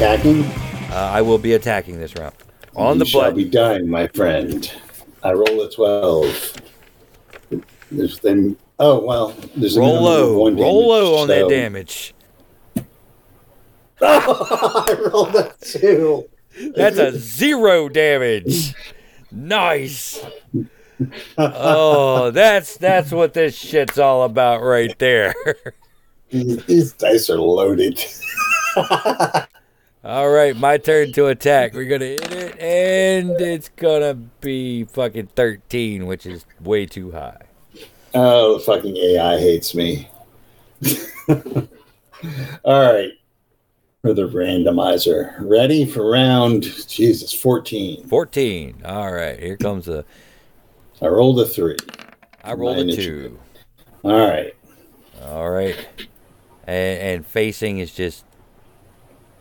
attacking? Uh, I will be attacking this round. On you the shall button. be dying, my friend. I roll a twelve. There's then. Oh well. There's a Roll low. one Roll low on that so- damage. I rolled a two. That's a zero damage. Nice. Oh, that's that's what this shit's all about right there. These dice are loaded. All right, my turn to attack. We're gonna hit it, and it's gonna be fucking thirteen, which is way too high. Oh, the fucking AI hates me. All right. For the randomizer. Ready for round, Jesus, 14. Fourteen. All right, here comes the. I rolled a three. I rolled a two. All right. All right, and, and facing is just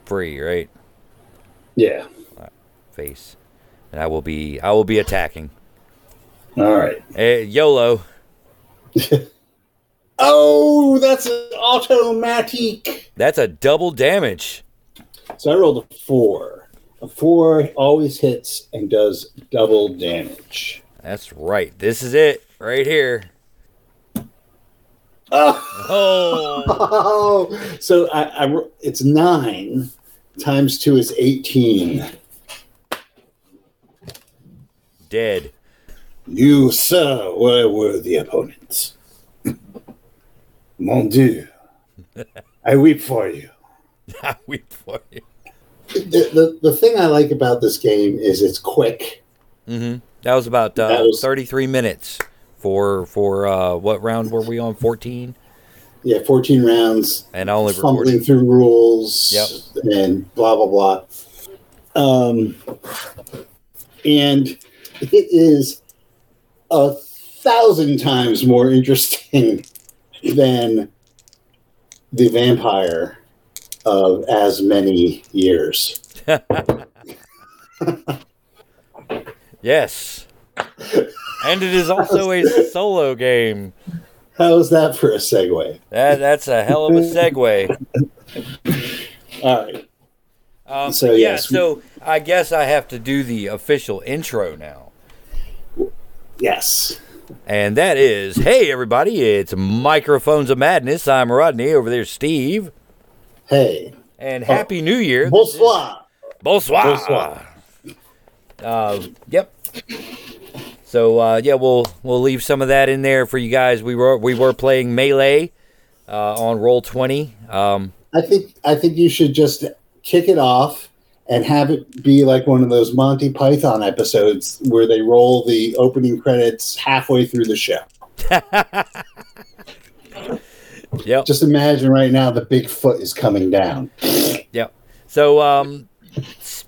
free, right? Yeah. Face, and I will be I will be attacking. All right. Hey, YOLO. Oh, that's an automatic. That's a double damage. So I rolled a four. A four always hits and does double damage. That's right. This is it right here. Oh, Oh, so I, I it's nine times two is eighteen. dead. You, sir, were a worthy opponent. Mon Dieu, I weep for you. I weep for you. The, the, the thing I like about this game is it's quick. hmm That was about uh, That was- 33 minutes for for uh, what round were we on? 14, Yeah, 14 rounds, and only fumbling recorded. through rules Yep. and blah, blah, blah. Um, and it is a thousand times more interesting than the vampire of as many years. Yes, and it is also a solo game. How's that for a segue? That that's a hell of a segue. All right. Um, So, yeah, yes. so I guess I have to do the official intro now. Yes. And that is, hey everybody, it's Microphones of Madness. I'm Rodney. Over there, Steve. Hey. And Happy New Year. Bonsoir. Bonsoir. Bonsoir. Uh, yep. So uh, yeah, we'll we'll leave some of that in there for you guys. We were we were playing melee uh, on roll twenty. Um, I think I think you should just kick it off and have it be like one of those Monty Python episodes where they roll the opening credits halfway through the show. yep. Just imagine right now the Bigfoot is coming down. Yep. So um,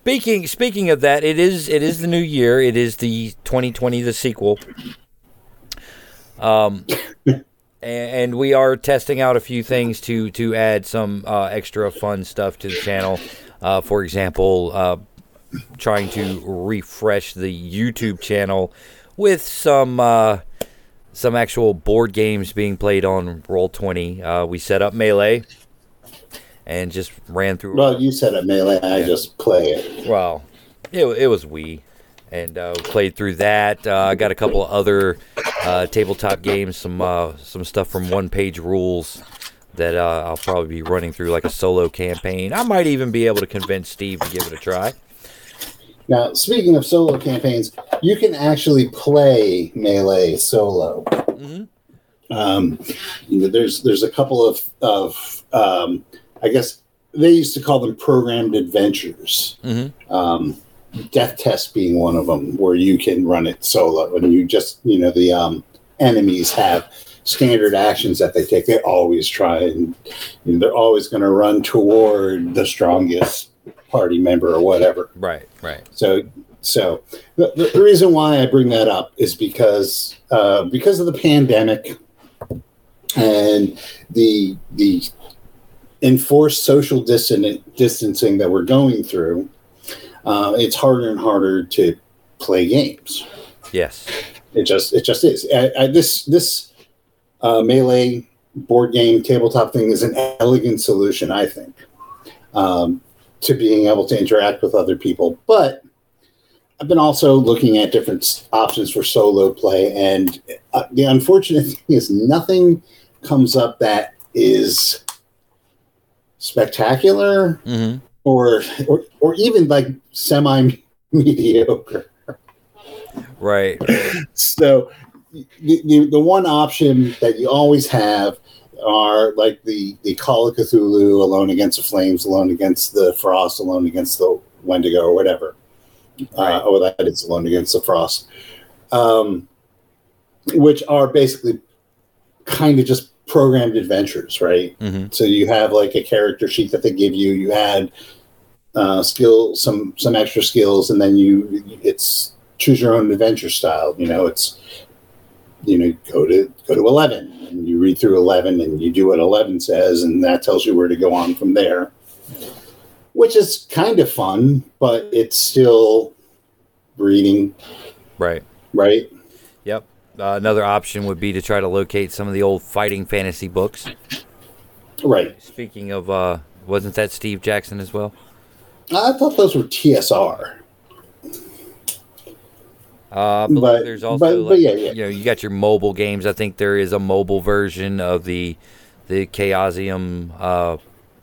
speaking speaking of that, it is it is the new year. It is the 2020 the sequel. Um, and, we are testing out a few things to to add some uh, extra fun stuff to the channel. Uh, for example, uh, trying to refresh the YouTube channel with some uh, some actual board games being played on Roll Twenty. Uh, we set up Melee and just ran through. Well, you said it melee. I just play it. Well, it, it was Wii, and uh, played through that. Uh, I got a couple of other uh, tabletop games, some uh, some stuff from One Page Rules that uh, I'll probably be running through like a solo campaign. I might even be able to convince Steve to give it a try. Now, speaking of solo campaigns, you can actually play melee solo. Mhm. Um, you know, there's there's a couple of of um, I guess they used to call them programmed adventures. Mhm. Um, Death Test being one of them, where you can run it solo, and you just you know the um, enemies have standard actions that they take. They always try and you know, they're always going to run toward the strongest party member or whatever. Right, right. So, so the, the, the reason why I bring that up is because uh, because of the pandemic and the the enforced social distan- distancing that we're going through, uh, it's harder and harder to play games. Yes. It just it just is. I, I, this this uh, melee board game tabletop thing is an elegant solution, I think. Um, to being able to interact with other people. But I've been also looking at different options for solo play, and uh, the unfortunate thing is nothing comes up that is spectacular hmm or or, or even like semi mediocre. Right. So the, the the one option that you always have are like the the Call of Cthulhu, Alone Against the Flames, Alone Against the Frost, Alone Against the Wendigo, or whatever. Right. Uh, oh, that is Alone Against the Frost, um, which are basically kind of just programmed adventures, right? hmm So you have like a character sheet that they give you. You had uh, skill, some some extra skills, and then you it's choose your own adventure style. You know, it's you know go to go to eleven, and you read through eleven, and you do what eleven says, and that tells you where to go on from there. Which is kind of fun, but it's still reading, Right. right? Uh, another option would be to try to locate some of the old fighting fantasy books. Right. Speaking of, uh, wasn't that Steve Jackson as well? I thought those were TSR. Uh, But- there's also, but- but yeah, yeah. you know, you got your mobile games. I think there is a mobile version of the the Chaosium uh,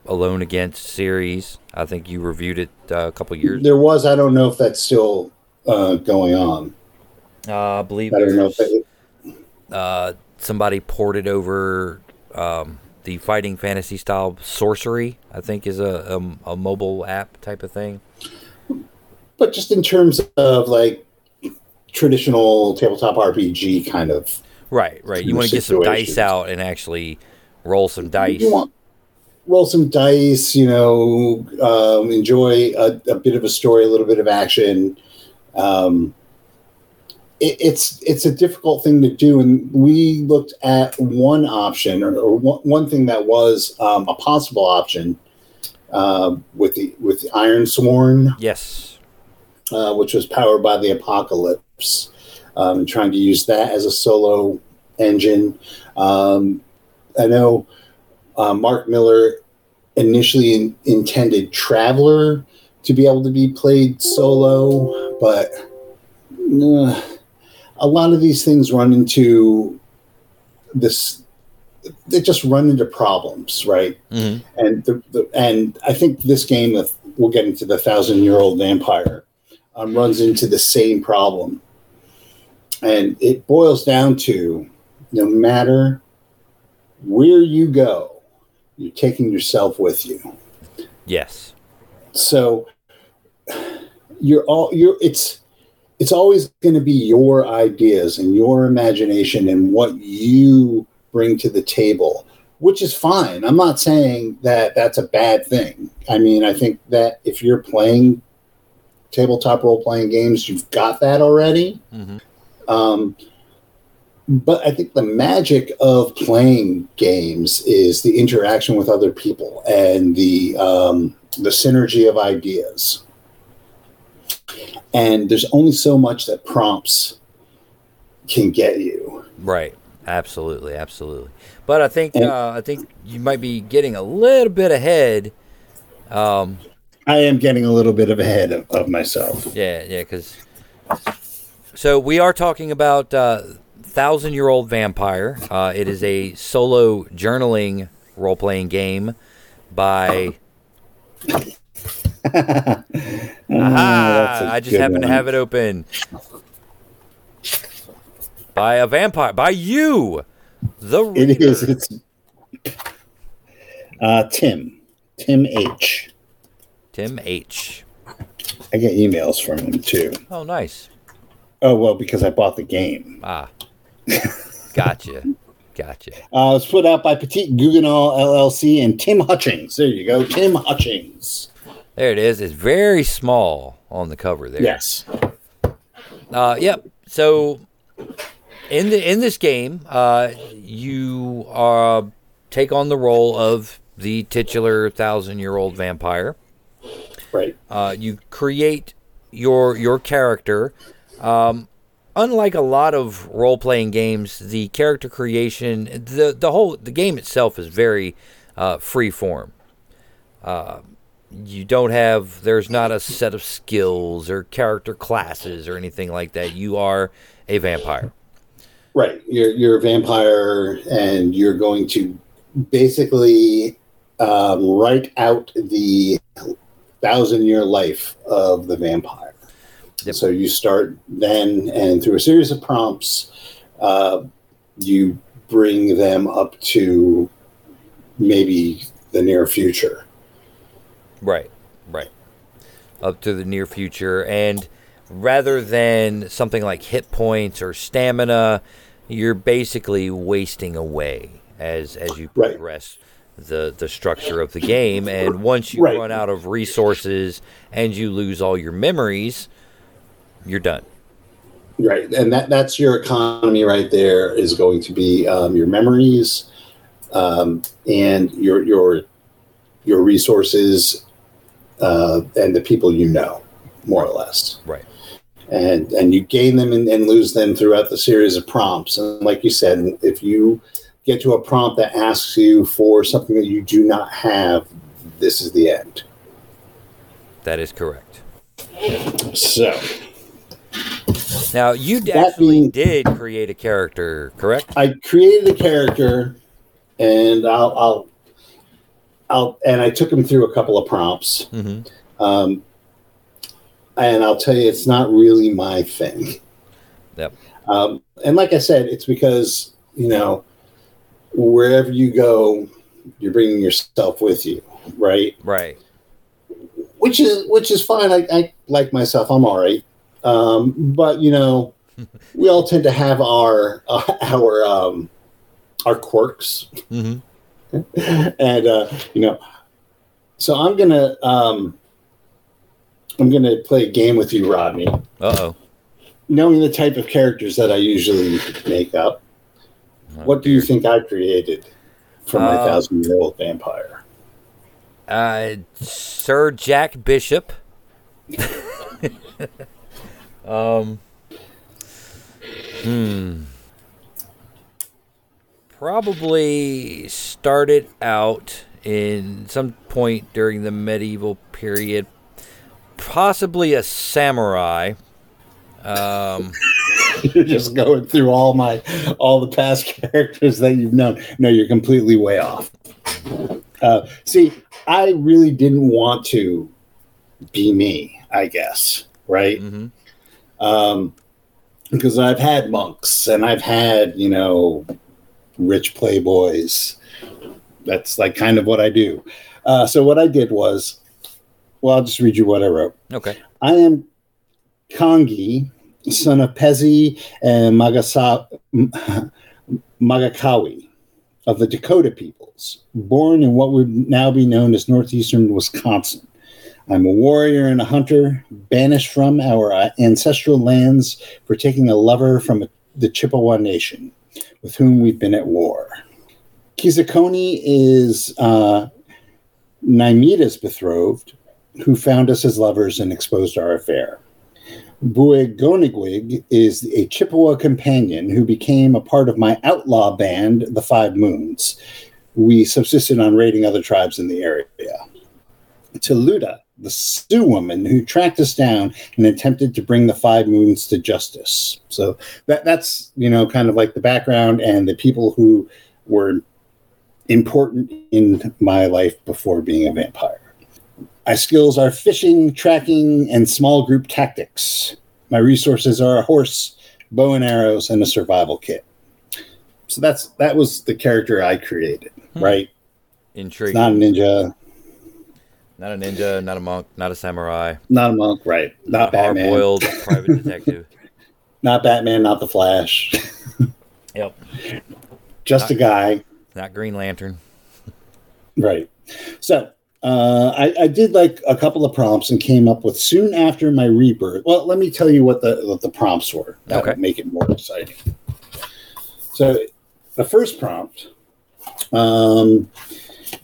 Alone Against series. I think you reviewed it uh, a couple years. There was. I don't know if that's still uh, going on. Uh, I believe I don't know if uh, somebody ported over um, the fighting fantasy style sorcery. I think is a, a a mobile app type of thing. but just in terms of like traditional tabletop RPG kind of. Right, right. You want to get some dice out and actually roll some dice. You want roll some dice, you know, um, enjoy a, a bit of a story, a little bit of action. Um, it, it's it's a difficult thing to do, and we looked at one option or, or one, one thing that was um, a possible option uh, with the with the Ironsworn. Yes. uh, which was powered by the Apocalypse, um, and trying to use that as a solo engine. Um, I know uh, Marc Miller initially in, intended Traveller to be able to be played solo, but uh, a lot of these things run into this. They just run into problems, right? hmm and the, the and I think this game of we'll get into the thousand year old vampire um, runs into the same problem, and it boils down to no matter where you go, you're taking yourself with you. Yes. So you're all you're it's it's always going to be your ideas and your imagination and what you bring to the table which is fine. I'm not saying that that's a bad thing. I mean i think that if you're playing tabletop role playing games you've got that already. Hmm um, but I think the magic of playing games is the interaction with other people and the um, the synergy of ideas. And there's only so much that prompts can get you. Right. Absolutely. Absolutely. But I think And- uh, I think you might be getting a little bit ahead. Um, I am getting a little bit of ahead of, of myself. yeah. Yeah. Because so we are talking about uh, thousand year old vampire. Uh, it is a solo journaling role playing game by I just happen to have it open. By a vampire. By you! The It is. It's uh, Tim. Tim H. Tim H. I get emails from him too. Oh, nice. Oh well, because I bought the game. Ah. Gotcha. Gotcha. Uh, it's put out by Petite Guggenheim LLC and Tim Hutchings. There you go, Tim Hutchings. There it is. It's very small on the cover there. Yes. Uh, yep. So in the in this game, uh, you uh, take on the role of the titular thousand year old vampire. Right. Uh, you create your your character. Um, unlike a lot of role playing games, the character creation, the the whole the game itself is very uh, free form. Uh, you don't have there's not a set of skills or character classes or anything like that. You are a vampire. Right. You're you're a vampire, and you're going to basically um, write out the thousand year life of the vampire. Yep. So you start then, and through a series of prompts, uh, you bring them up to maybe the near future. Right, right. Up to the near future. And rather than something like hit points or stamina, you're basically wasting away as as you Right. progress the the structure of the game. And once you Right. run out of resources and you lose all your memories, you're done. Right, and that that's your economy right there is going to be um, your memories, um, and your your your resources, uh, and the people you know, more or less. Right. And and you gain them and, and lose them throughout the series of prompts. And like you said, if you get to a prompt that asks you for something that you do not have, this is the end. That is correct. So Now you actually being- did create a character, correct? I created a character, and I'll, I'll, I'll, and I took him through a couple of prompts. Mm-hmm. Um, and I'll tell you, it's not really my thing. Yep. Um, and like I said, it's because you know, wherever you go, you're bringing yourself with you, right? Right. Which is which is fine. I, I like myself. I'm all right. Um, but you know, we all tend to have our uh, our um, our quirks. Mm-hmm. and uh, you know, so I'm gonna um, I'm gonna play a game with you, Rodney. Uh oh. Knowing the type of characters that I usually make up, what do you think I created for my Uh, thousand year old vampire? Uh, Sir Jack Bishop. um. Hmm. Probably started out in some point during the medieval period. Possibly a samurai. Um. You're just going through all my all the past characters that you've known. No, you're completely way off. Uh, see, I really didn't want to be me. I guess right. mhm. um, because I've had monks and I've had you know rich playboys. That's like kind of what I do. Uh, so what I did was, well, I'll just read you what I wrote. Okay. I am Kongi, son of Pezi and Magasa, Magakawi of the Dakota peoples, born in what would now be known as northeastern Wisconsin. I'm a warrior and a hunter, banished from our uh, ancestral lands for taking a lover from the Chippewa Nation, with whom we've been at war. Kizakoni is uh, Naimida's betrothed, who found us as lovers and exposed our affair. Buegonigwig is a Chippewa companion who became a part of my outlaw band, the Five Moons. We subsisted on raiding other tribes in the area. Toluda, the Sioux woman who tracked us down and attempted to bring the Five Moons to justice. So that that's you know kind of like the background and the people who were important in my life before being a vampire. My skills are fishing, tracking, and small group tactics. My resources are a horse, bow and arrows, and a survival kit. So that's that was the character I created, Hmm. right? Intriguing. Not a ninja, Not a ninja, not a monk, not a samurai, not a monk, right? Not a Batman, hard-boiled private detective. not Batman, not the Flash. Yep. Just a guy, Not Green Lantern. right? So uh, I, I did like a couple of prompts and came up with soon after my rebirth. Well, let me tell you what the what the prompts were. That Okay. would make it more exciting. So the first prompt um,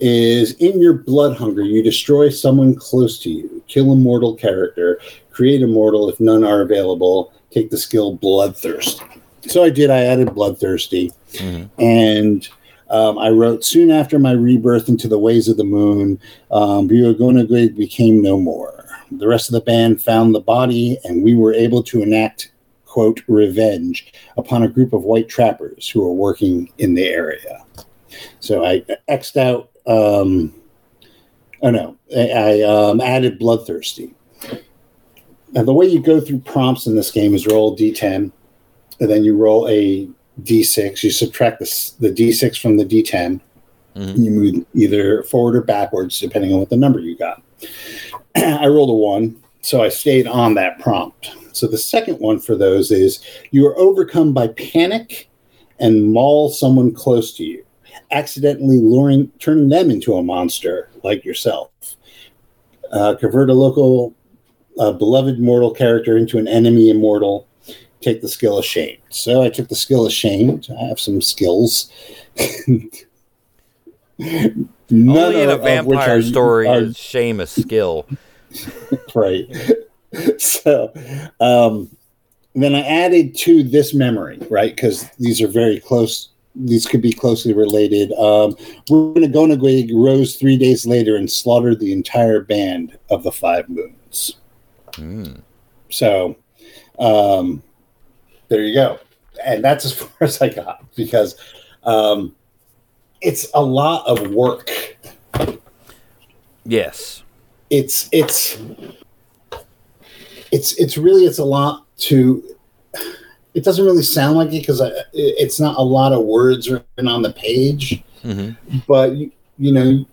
is in your blood hunger, you destroy someone close to you, kill a mortal character, create a mortal if none are available, take the skill bloodthirst. So I did, I added bloodthirsty Mhm. and Um, I wrote soon after my rebirth into the ways of the moon, um, became no more. The rest of the band found the body, and we were able to enact, quote, revenge upon a group of white trappers who were working in the area. So I X'd out, um, oh no, I, I um, added Bloodthirsty. Now, the way you go through prompts in this game is roll d10, and then you roll a d6. You subtract the, the d6 from the d10. Mhm. You move either forward or backwards, depending on what the number you got. I rolled a one, so I stayed on that prompt. So the second one for those is you are overcome by panic and maul someone close to you, accidentally luring, turning them into a monster like yourself. Uh, convert a local uh, beloved mortal character into an enemy immortal. Take the skill ashamed. So I took the skill ashamed. I have some skills. None Only in a of- of vampire are- story are is shame a skill. right. so um, then I added to this memory, right? Because these are very close. These could be closely related. Um, Runagonagwig rose three days later and slaughtered the entire band of the Five Moons. Mm. So um, there you go. And that's as far as I got because um, it's a lot of work. Yes. it's it's it's it's really it's a lot to it doesn't really sound like it because it's not a lot of words written on the page. Hmm but you, you know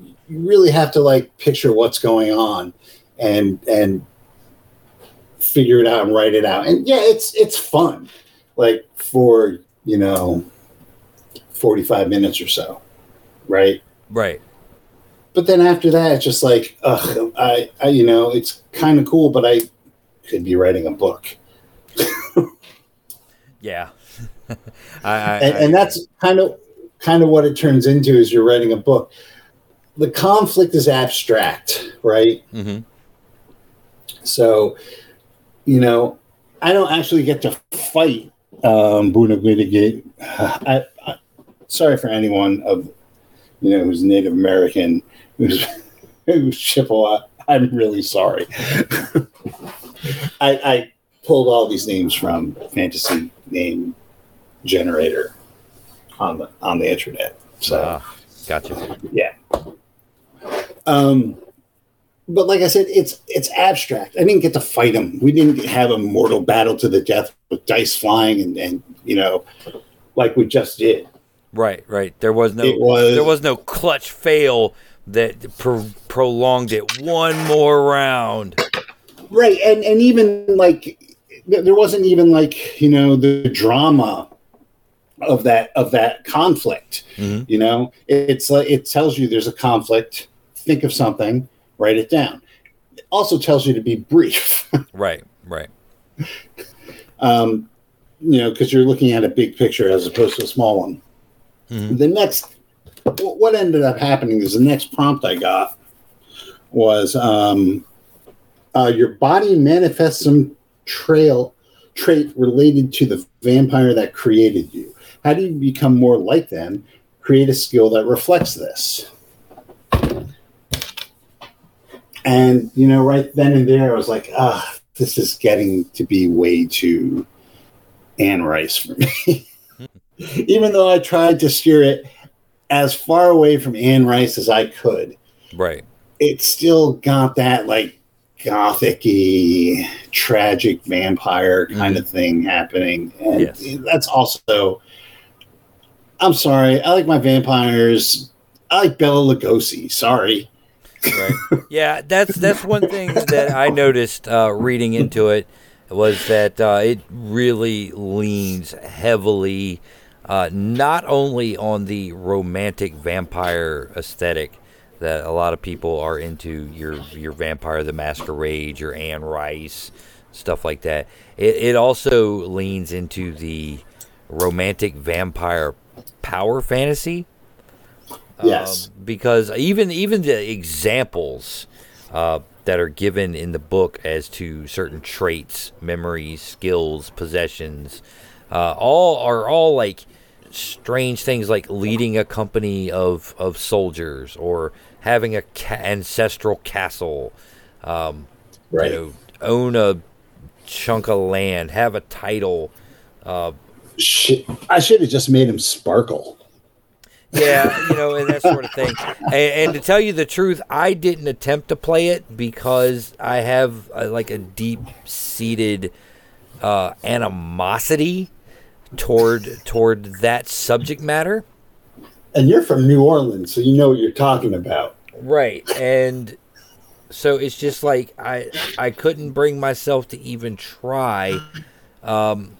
you really have to like picture what's going on and and figure it out and write it out. And yeah it's it's fun like for you know 45 minutes or so right? Right. but then after that, it's just like, ugh, I, I you know, it's kind of cool, but I could be writing a book, Yeah. I, I, and, and that's kind of kind of what it turns into is you're writing a book. The conflict is abstract, right? Mhm. So, you know, I don't actually get to fight um, Bunagwidagate. I, I, sorry for anyone of you know who's Native American, who's who's Chippewa. I'm really sorry. I, I pulled all these names from Fantasy Name Generator on the on the internet. So. Ah, gotcha. Yeah. Um, but like I said, it's it's abstract. I didn't get to fight him. We didn't have a mortal battle to the death with dice flying and, and you know, like we just did. Right. Right. There was no. was There was no clutch fail that pro- prolonged it one more round. right, and and even like there wasn't even like you know the drama of that of that conflict. Mhm. You know, it's like it tells you there's a conflict. Think of something, write it down. It also tells you to be brief. Right. Right. um, you know, because you're looking at a big picture as opposed to a small one. Mhm. The next, what ended up happening is the next prompt I got was um, uh, your body manifests some trail trait related to the vampire that created you. How do you become more like them? Create a skill that reflects this. And you know, right then and there, I was like, ah, this is getting to be way too Anne Rice for me. Even though I tried to steer it as far away from Anne Rice as I could, Right. it still got that like gothic-y, tragic vampire kind of thing happening. And Yes. that's also I'm sorry, I like my vampires. I like Bela Lugosi. Sorry. Right. yeah, that's that's one thing that I noticed uh, reading into it was that uh, it really leans heavily uh, not only on the romantic vampire aesthetic that a lot of people are into your your vampire the masquerade your anne rice stuff like that it, it also leans into the romantic vampire power fantasy Yes. um, because even even the examples uh, that are given in the book as to certain traits, memories, skills, possessions, uh, all are all like strange things like leading a company of of soldiers or having a ca- ancestral castle, um, Right. you know, own a chunk of land, have a title. Uh, Shit, I should have just made him sparkle. yeah, you know, and that sort of thing. And, and to tell you the truth, I didn't attempt to play it because I have uh like a deep seated uh, animosity toward toward that subject matter. And you're from New Orleans, so you know what you're talking about. Right. And so it's just like I I couldn't bring myself to even try. Um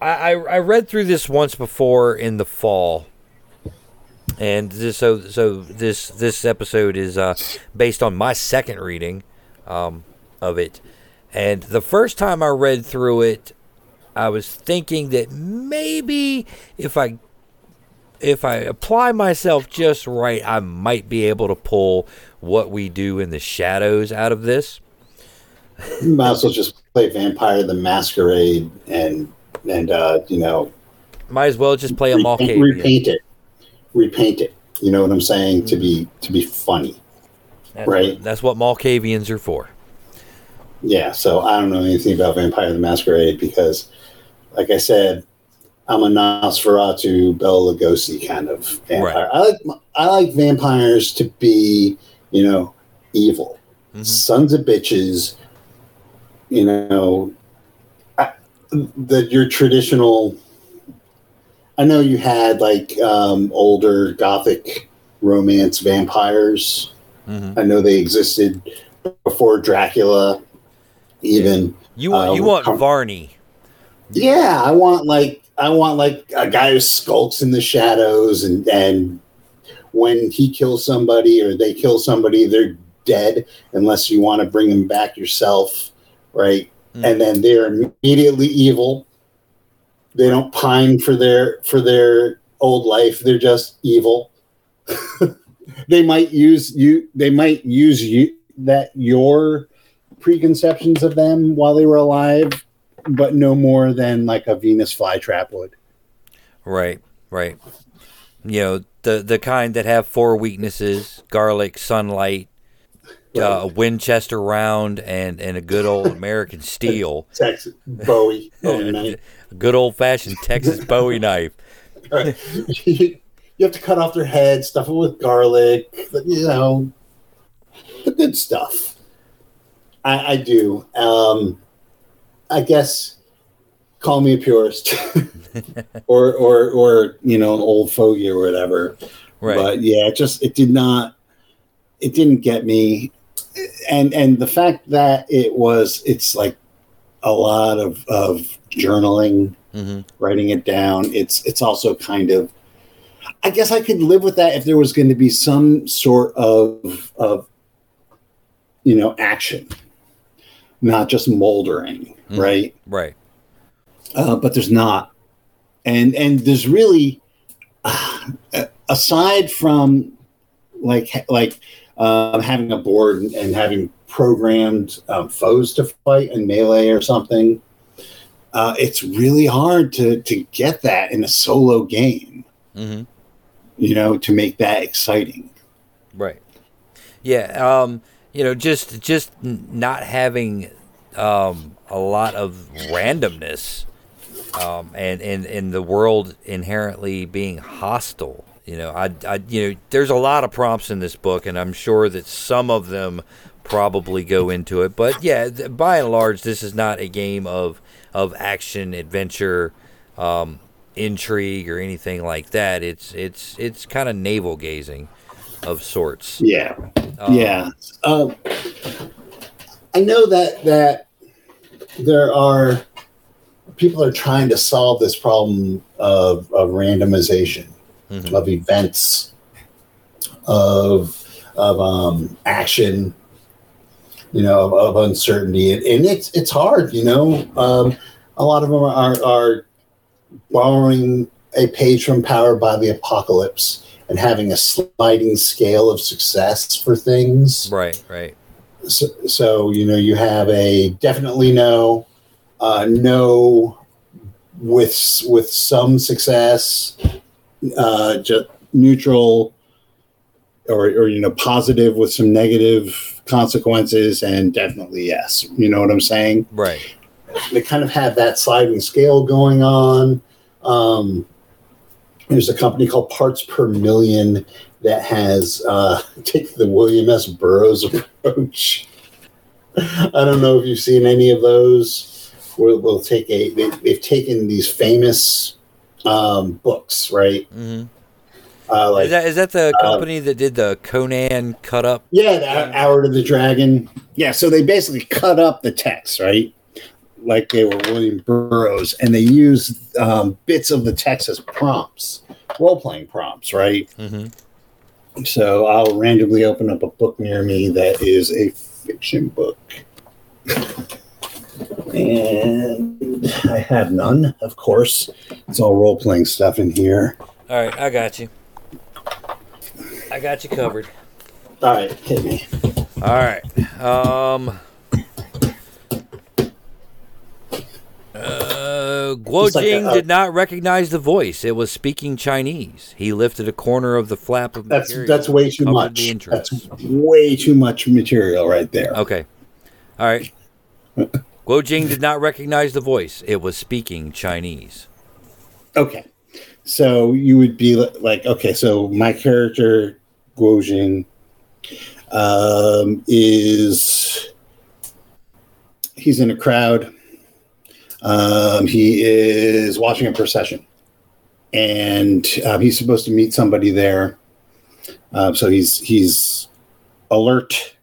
I, I, read through this once before in the fall. And this, so so this this episode is uh, based on my second reading um, of it. And the first time I read through it, I was thinking that maybe if I if I apply myself just right, I might be able to pull what we do in the shadows out of this. You might as well just play Vampire the Masquerade and and uh, you know Might as well just play a repaint, Malkavian. repaint it, repaint it. You know what I'm saying? To be to be funny. That's, right. That's what Malkavians are for. Yeah. So I don't know anything about Vampire the Masquerade because, like I said, I'm a Nosferatu, Bela Lugosi kind of vampire. Right. I like I like vampires to be, you know, evil, Mhm. sons of bitches. You know, I, the your traditional. I know you had like um, older gothic romance vampires. Mhm. I know they existed before Dracula, even. You want you Uh, want Varney. Yeah, I want like I want like a guy who skulks in the shadows and and when he kills somebody or they kill somebody, they're dead unless you want to bring them back yourself, right? Mm. And then they're immediately evil. They don't pine for their for their old life. They're just evil. they might use you. They might use you that your preconceptions of them while they were alive but no more than like a Venus flytrap would. Right, right. You know the the kind that have four weaknesses: garlic, sunlight, uh, a Winchester round, and and a good old American steel, Texas Bowie. Bowie good old fashioned Texas Bowie knife. Right. you have to cut off their head, stuff it with garlic, you know, the good stuff. I, I do. Um, I guess call me a purist, or or or you know, an old fogey or whatever. Right. But yeah, it just it did not it didn't get me. And and the fact that it was it's like a lot of, of journaling, hmm writing it down. It's it's also kind of I guess I could live with that if there was going to be some sort of of you know action, not just moldering, Mhm. right? Right. uh, but there's not. And and there's really, uh, aside from like like um, having a board and, and having programmed um, foes to fight in melee or something, uh, it's really hard to to get that in a solo game. hmm You know, to make that exciting. Right. Yeah. Um. You know, just just not having um a lot of randomness, um, and and and the world inherently being hostile. You know, I, I you know, there's a lot of prompts in this book, and I'm sure that some of them probably go into it. But yeah, th- by and large, this is not a game of of action adventure. Um, intrigue or anything like that it's it's it's kind of navel gazing of sorts Yeah. Um, yeah. Um, I know that that there are people are trying to solve this problem of, of randomization mhm. of events of of um, action you know of, of uncertainty. And, and it's it's hard you know? Um, a lot of them are, are borrowing a page from power by the apocalypse and having a sliding scale of success for things. Right right so, so you know you have a definitely no uh, no with with some success, uh, just neutral, or or you know positive with some negative consequences, and definitely yes. You know what I'm saying? Right. They kind of have that sliding scale going on. Um, there's a company called Parts Per Million that has uh, taken the William S. Burroughs approach. I don't know if you've seen any of those. Where we'll take a they, they've taken these famous um, books, right? hmm Uh, like is that is that the uh, company that did the Conan cut up? Yeah, the Hour of the Dragon. Yeah, so they basically cut up the text, right? Like they were William Burroughs, and they used um, bits of the text as prompts, role playing prompts, right? hmm So I'll randomly open up a book near me that is a fiction book. And I have none, of course. It's all role playing stuff in here. All right, I got you. I got you covered. All right, hit me. All right. Um. Uh, Guo It's like a- Jing a- did not recognize the voice. It was speaking Chinese. He lifted a corner of the flap of That's material that's way too much. That's way too much material right there. Okay. All right. Guo Jing did not recognize the voice. It was speaking Chinese. Okay. So you would be like, okay, so my character, Guo Jing, um, is he's in a crowd. Um, he is watching a procession, and um, he's supposed to meet somebody there. Um, so he's he's alert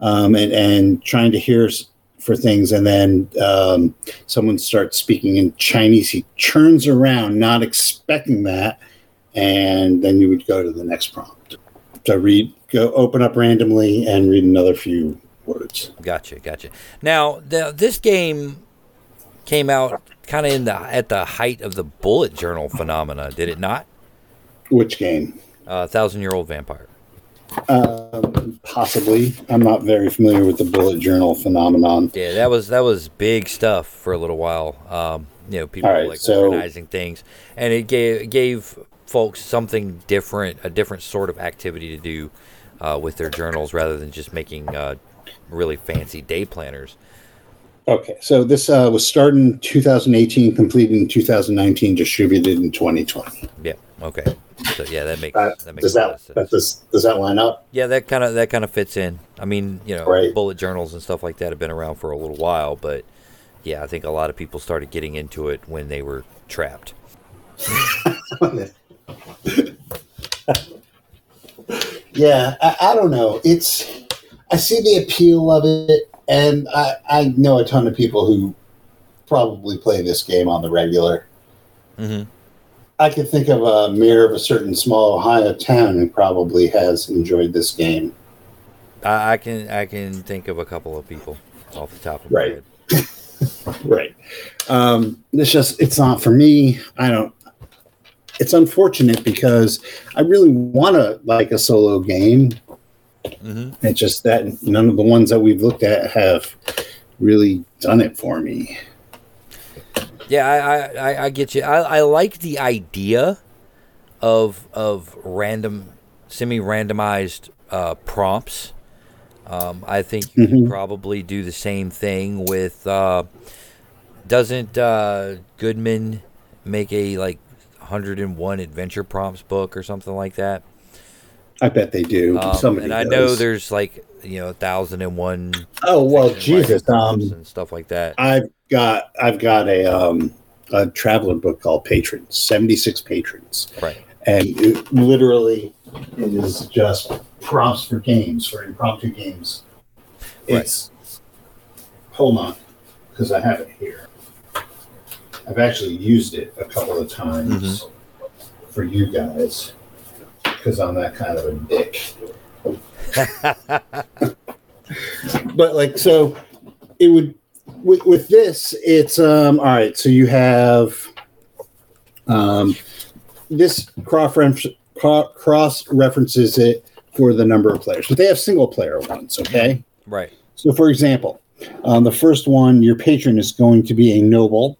um, and and trying to hear for things, and then um, someone starts speaking in Chinese. He turns around, not expecting that, and then you would go to the next prompt. So read, go open up randomly and read another few words. Gotcha, gotcha. Now, the, this game came out kind of in the at the height of the bullet journal phenomena, did it not? Which game? Uh, Thousand Year Old Vampire. Um, possibly. I'm not very familiar with the bullet journal phenomenon. Yeah, that was that was big stuff for a little while. Um, you know, people All were like so- organizing things, and it gave gave folks something different, a different sort of activity to do uh, with their journals rather than just making uh, really fancy day planners. Okay, so this uh, was started in 2018, completed in 2019, distributed in 2020. Yeah. Okay. So yeah, that makes Uh, that makes does that, sense. that does, does that line up? Yeah, that kind of that kind of fits in. I mean, you know, Right. bullet journals and stuff like that have been around for a little while, but yeah, I think a lot of people started getting into it when they were trapped. yeah, I, I don't know. It's I see the appeal of it, and I, I know a ton of people who probably play this game on the regular. hmm I could think of a mayor of a certain small Ohio town who probably has enjoyed this game. I, I can I can think of a couple of people off the top of my Right. head. Right. Um, it's just it's not for me. I don't. It's unfortunate because I really want to like a solo game. Hmm It's just that none of the ones that we've looked at have really done it for me. Yeah, I, I, I, get you. I, I like the idea of of random, semi randomized uh, prompts. Um, I think you could Mhm. probably do the same thing with. Uh, doesn't uh, Goodman make a like 101 adventure prompts book or something like that? I bet they do. Um, Somebody and I know there's like you know a thousand and one Oh well, Jesus. Um, and stuff like that. I've got I've got a um a Traveller book called Patrons. Seventy six patrons. Right. and it literally it is just prompts for games for impromptu games it's hold on because i have it here i've actually used it a couple of times for you guys because i'm that kind of a dick. But like so it would with, with this it's um all right so you have um this cross cross references it for the number of players but they have single player ones okay? Right. so for example um, the first one your patron is going to be a noble.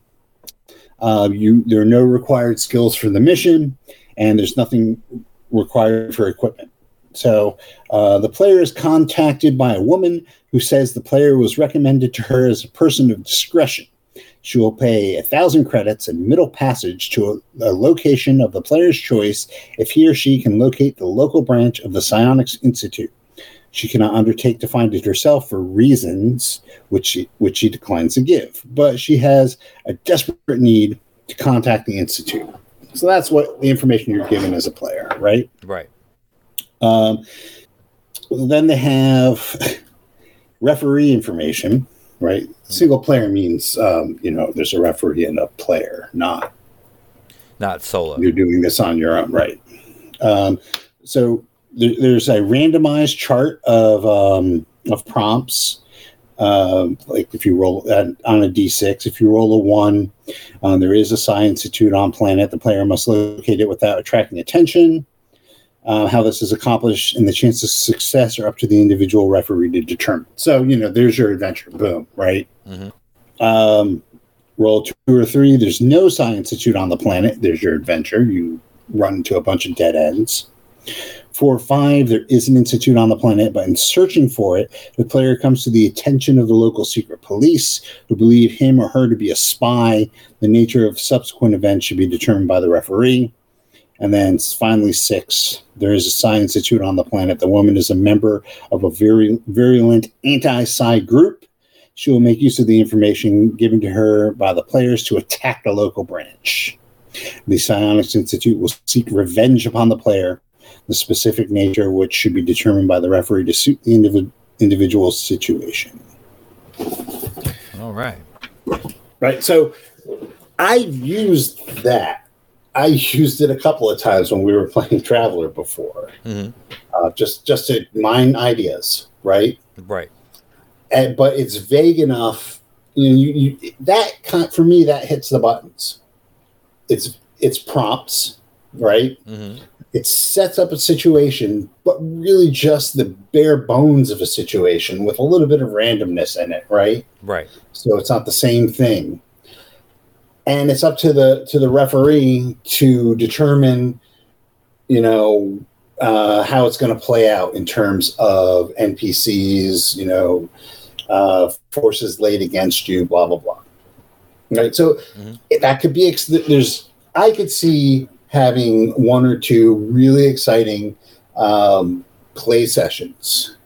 Uh, you there are no required skills for the mission, and there's nothing required for equipment. So uh, the player is contacted by a woman who says the player was recommended to her as a person of discretion. She will pay a thousand credits and middle passage to a, a, location of the player's choice if he or she can locate the local branch of the Psionics Institute. She cannot undertake to find it herself for reasons which she, which she declines to give, but she has a desperate need to contact the institute. So that's what the information you're given as a player, right? Right. Um, then they have referee information, right? Mm-hmm. Single player means, um, you know, there's a referee and a player, not not solo. You're doing this on your own, right? Um, so there, there's a randomized chart of um, of prompts. Uh, like if you roll on a d6, if you roll a one, um, there is a psi institute on planet. The player must locate it without attracting attention. Uh, how this is accomplished and the chances of success are up to the individual referee to determine. So, you know, there's your adventure. Boom, right? Mm-hmm. Um, roll two or three. There's no Psi Institute on the planet. There's your adventure. You run into a bunch of dead ends. Four or five, there is an institute on the planet, but in searching for it, the player comes to the attention of the local secret police who believe him or her to be a spy. The nature of subsequent events should be determined by the referee. And then finally, six, there is a Psi Institute on the planet. The woman is a member of a very virulent anti Psi group. She will make use of the information given to her by the players to attack the local branch. The Psionics Institute will seek revenge upon the player, the specific nature of which should be determined by the referee to suit the indiv- individual situation. All right. Right. So I used that I used it a couple of times when we were playing Traveller before, mm-hmm. uh, just just to mine ideas, right? Right. And, but it's vague enough. You, know, you, you that kind, for me that hits the buttons. It's it's prompts, right? Mm-hmm. It sets up a situation, but really just the bare bones of a situation with a little bit of randomness in it, right? Right. So it's not the same thing and it's up to the to the referee to determine you know uh, how it's going to play out in terms of npcs you know uh, forces laid against you blah blah blah right so mm-hmm. that could be there's i could see having one or two really exciting um, play sessions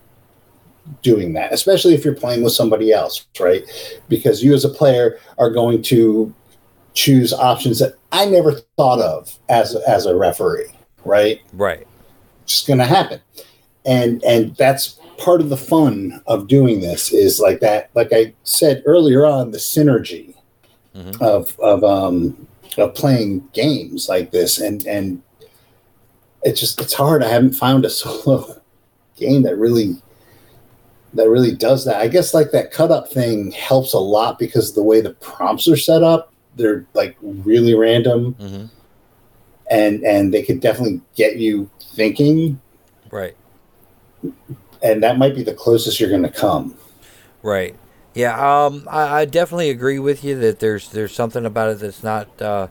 doing that especially if you're playing with somebody else right because you as a player are going to choose options that I never thought of as as a referee, right? Right. Just going to happen. And and that's part of the fun of doing this is like that like I said earlier on the synergy mm-hmm. of of um of playing games like this and and it's just it's hard I haven't found a solo game that really that really does that. I guess like that cut up thing helps a lot because of the way the prompts are set up they're like really random, mm-hmm. and and they could definitely get you thinking. Right. And that might be the closest you're going to come. Right. Yeah. Um. I, I, definitely agree with you that there's there's something about it that's not uh,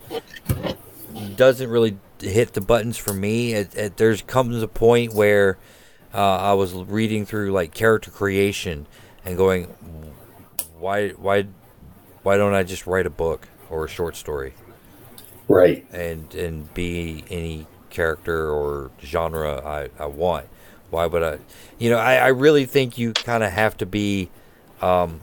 doesn't really hit the buttons for me. It, it, there's comes a point where uh, I was reading through like character creation and going, why why why don't I just write a book? or a short story. Right. And and be any character or genre I, I want. Why would I? You know, I, I really think you kind of have to be um,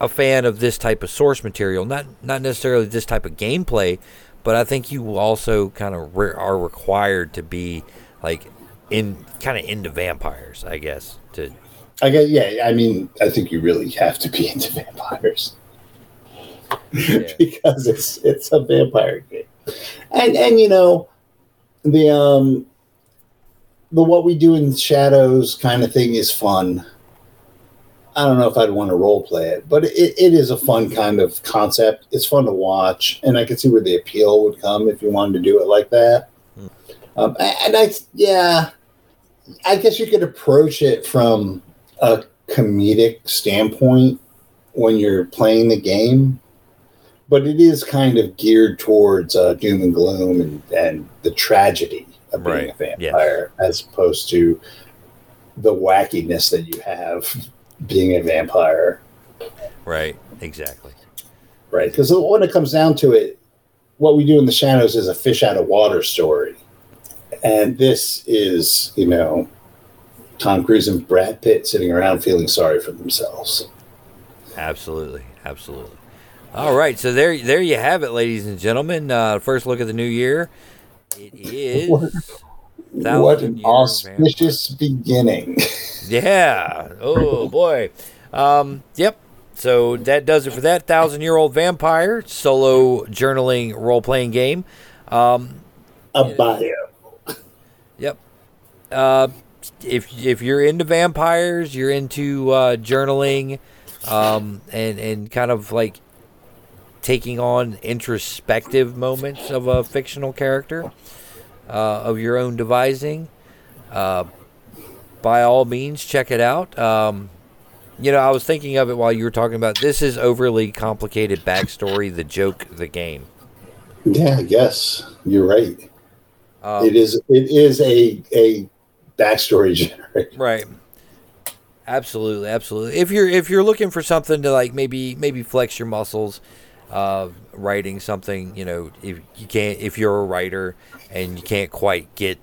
a fan of this type of source material. Not not necessarily this type of gameplay, but I think you also kind of re- are required to be like in kind of into vampires. I guess to. I guess yeah. I mean, I think you really have to be into vampires. because it's it's a vampire game, and and you know the um the what we do in shadows kind of thing is fun. I don't know if I'd want to role play it, but it, it is a fun kind of concept. It's fun to watch, and I can see where the appeal would come if you wanted to do it like that. Hmm. Um, and I, yeah, I guess you could approach it from a comedic standpoint when you're playing the game but it is kind of geared towards uh, doom and gloom and, and the tragedy of being Right, a vampire, as opposed to the wackiness that you have being a vampire, Right. Exactly. right? Because when it comes down to it, what we do in the shadows is a fish out of water story, and this is, you know, Tom Cruise and Brad Pitt sitting around feeling sorry for themselves. Absolutely, absolutely. All right, so there, there you have it, ladies and gentlemen. Uh, first look at the new year. It is What- an auspicious beginning. yeah. Oh boy. Um, yep. So that does it for that thousand year old vampire solo journaling role playing game. Um, a bio. Yep. Uh, if if you're into vampires, you're into uh, journaling, um, and and kind of like taking on introspective moments of a fictional character of your own devising. Uh, by all means, check it out. Um, you know, I was thinking of it while you were talking about this is overly complicated backstory. The joke, the game. Yeah, I guess you're right. Um, it is. It is a a backstory generator. Right. Absolutely, absolutely. If you're if you're looking for something to like maybe maybe flex your muscles, uh, writing something, you know, if you can't if you're a writer and you can't quite get,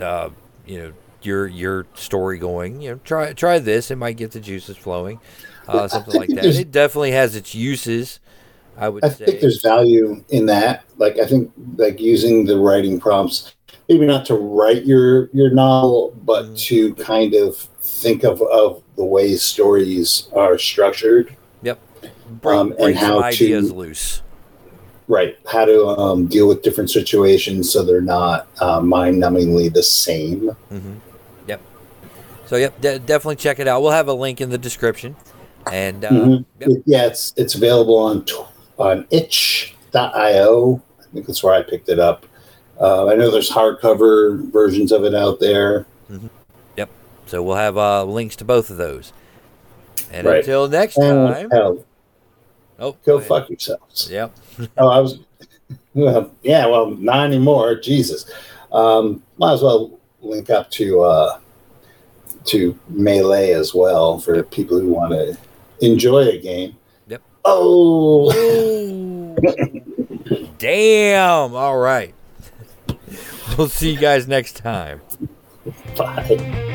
uh, you know, your your story going, you know, try try this. It might get the juices flowing, uh, something like that. It definitely has its uses. I would I say. think there's value in that. Like I think like using the writing prompts, maybe not to write your your novel, but Mhm. to kind of think of of the way stories are structured. Break, um, and break some how to- ideas loose. Right. How to um, deal with different situations so they're not uh, mind numbingly the same. hmm Yep. So yep, de- definitely check it out. We'll have a link in the description. And uh, Mhm. yep. Yeah, it's it's available on tw- on itch.io. I think that's where I picked it up. Uh, I know there's hardcover versions of it out there. Yep. So we'll have uh, links to both of those. And Right. until next time. Oh, go fuck yourselves. Yep. Oh, I was. Well, yeah, well, not anymore. Jesus, um, might as well link up to uh, to melee as well for people who want to enjoy a game. Yep. Oh, Damn. All right. We'll see you guys next time. bye.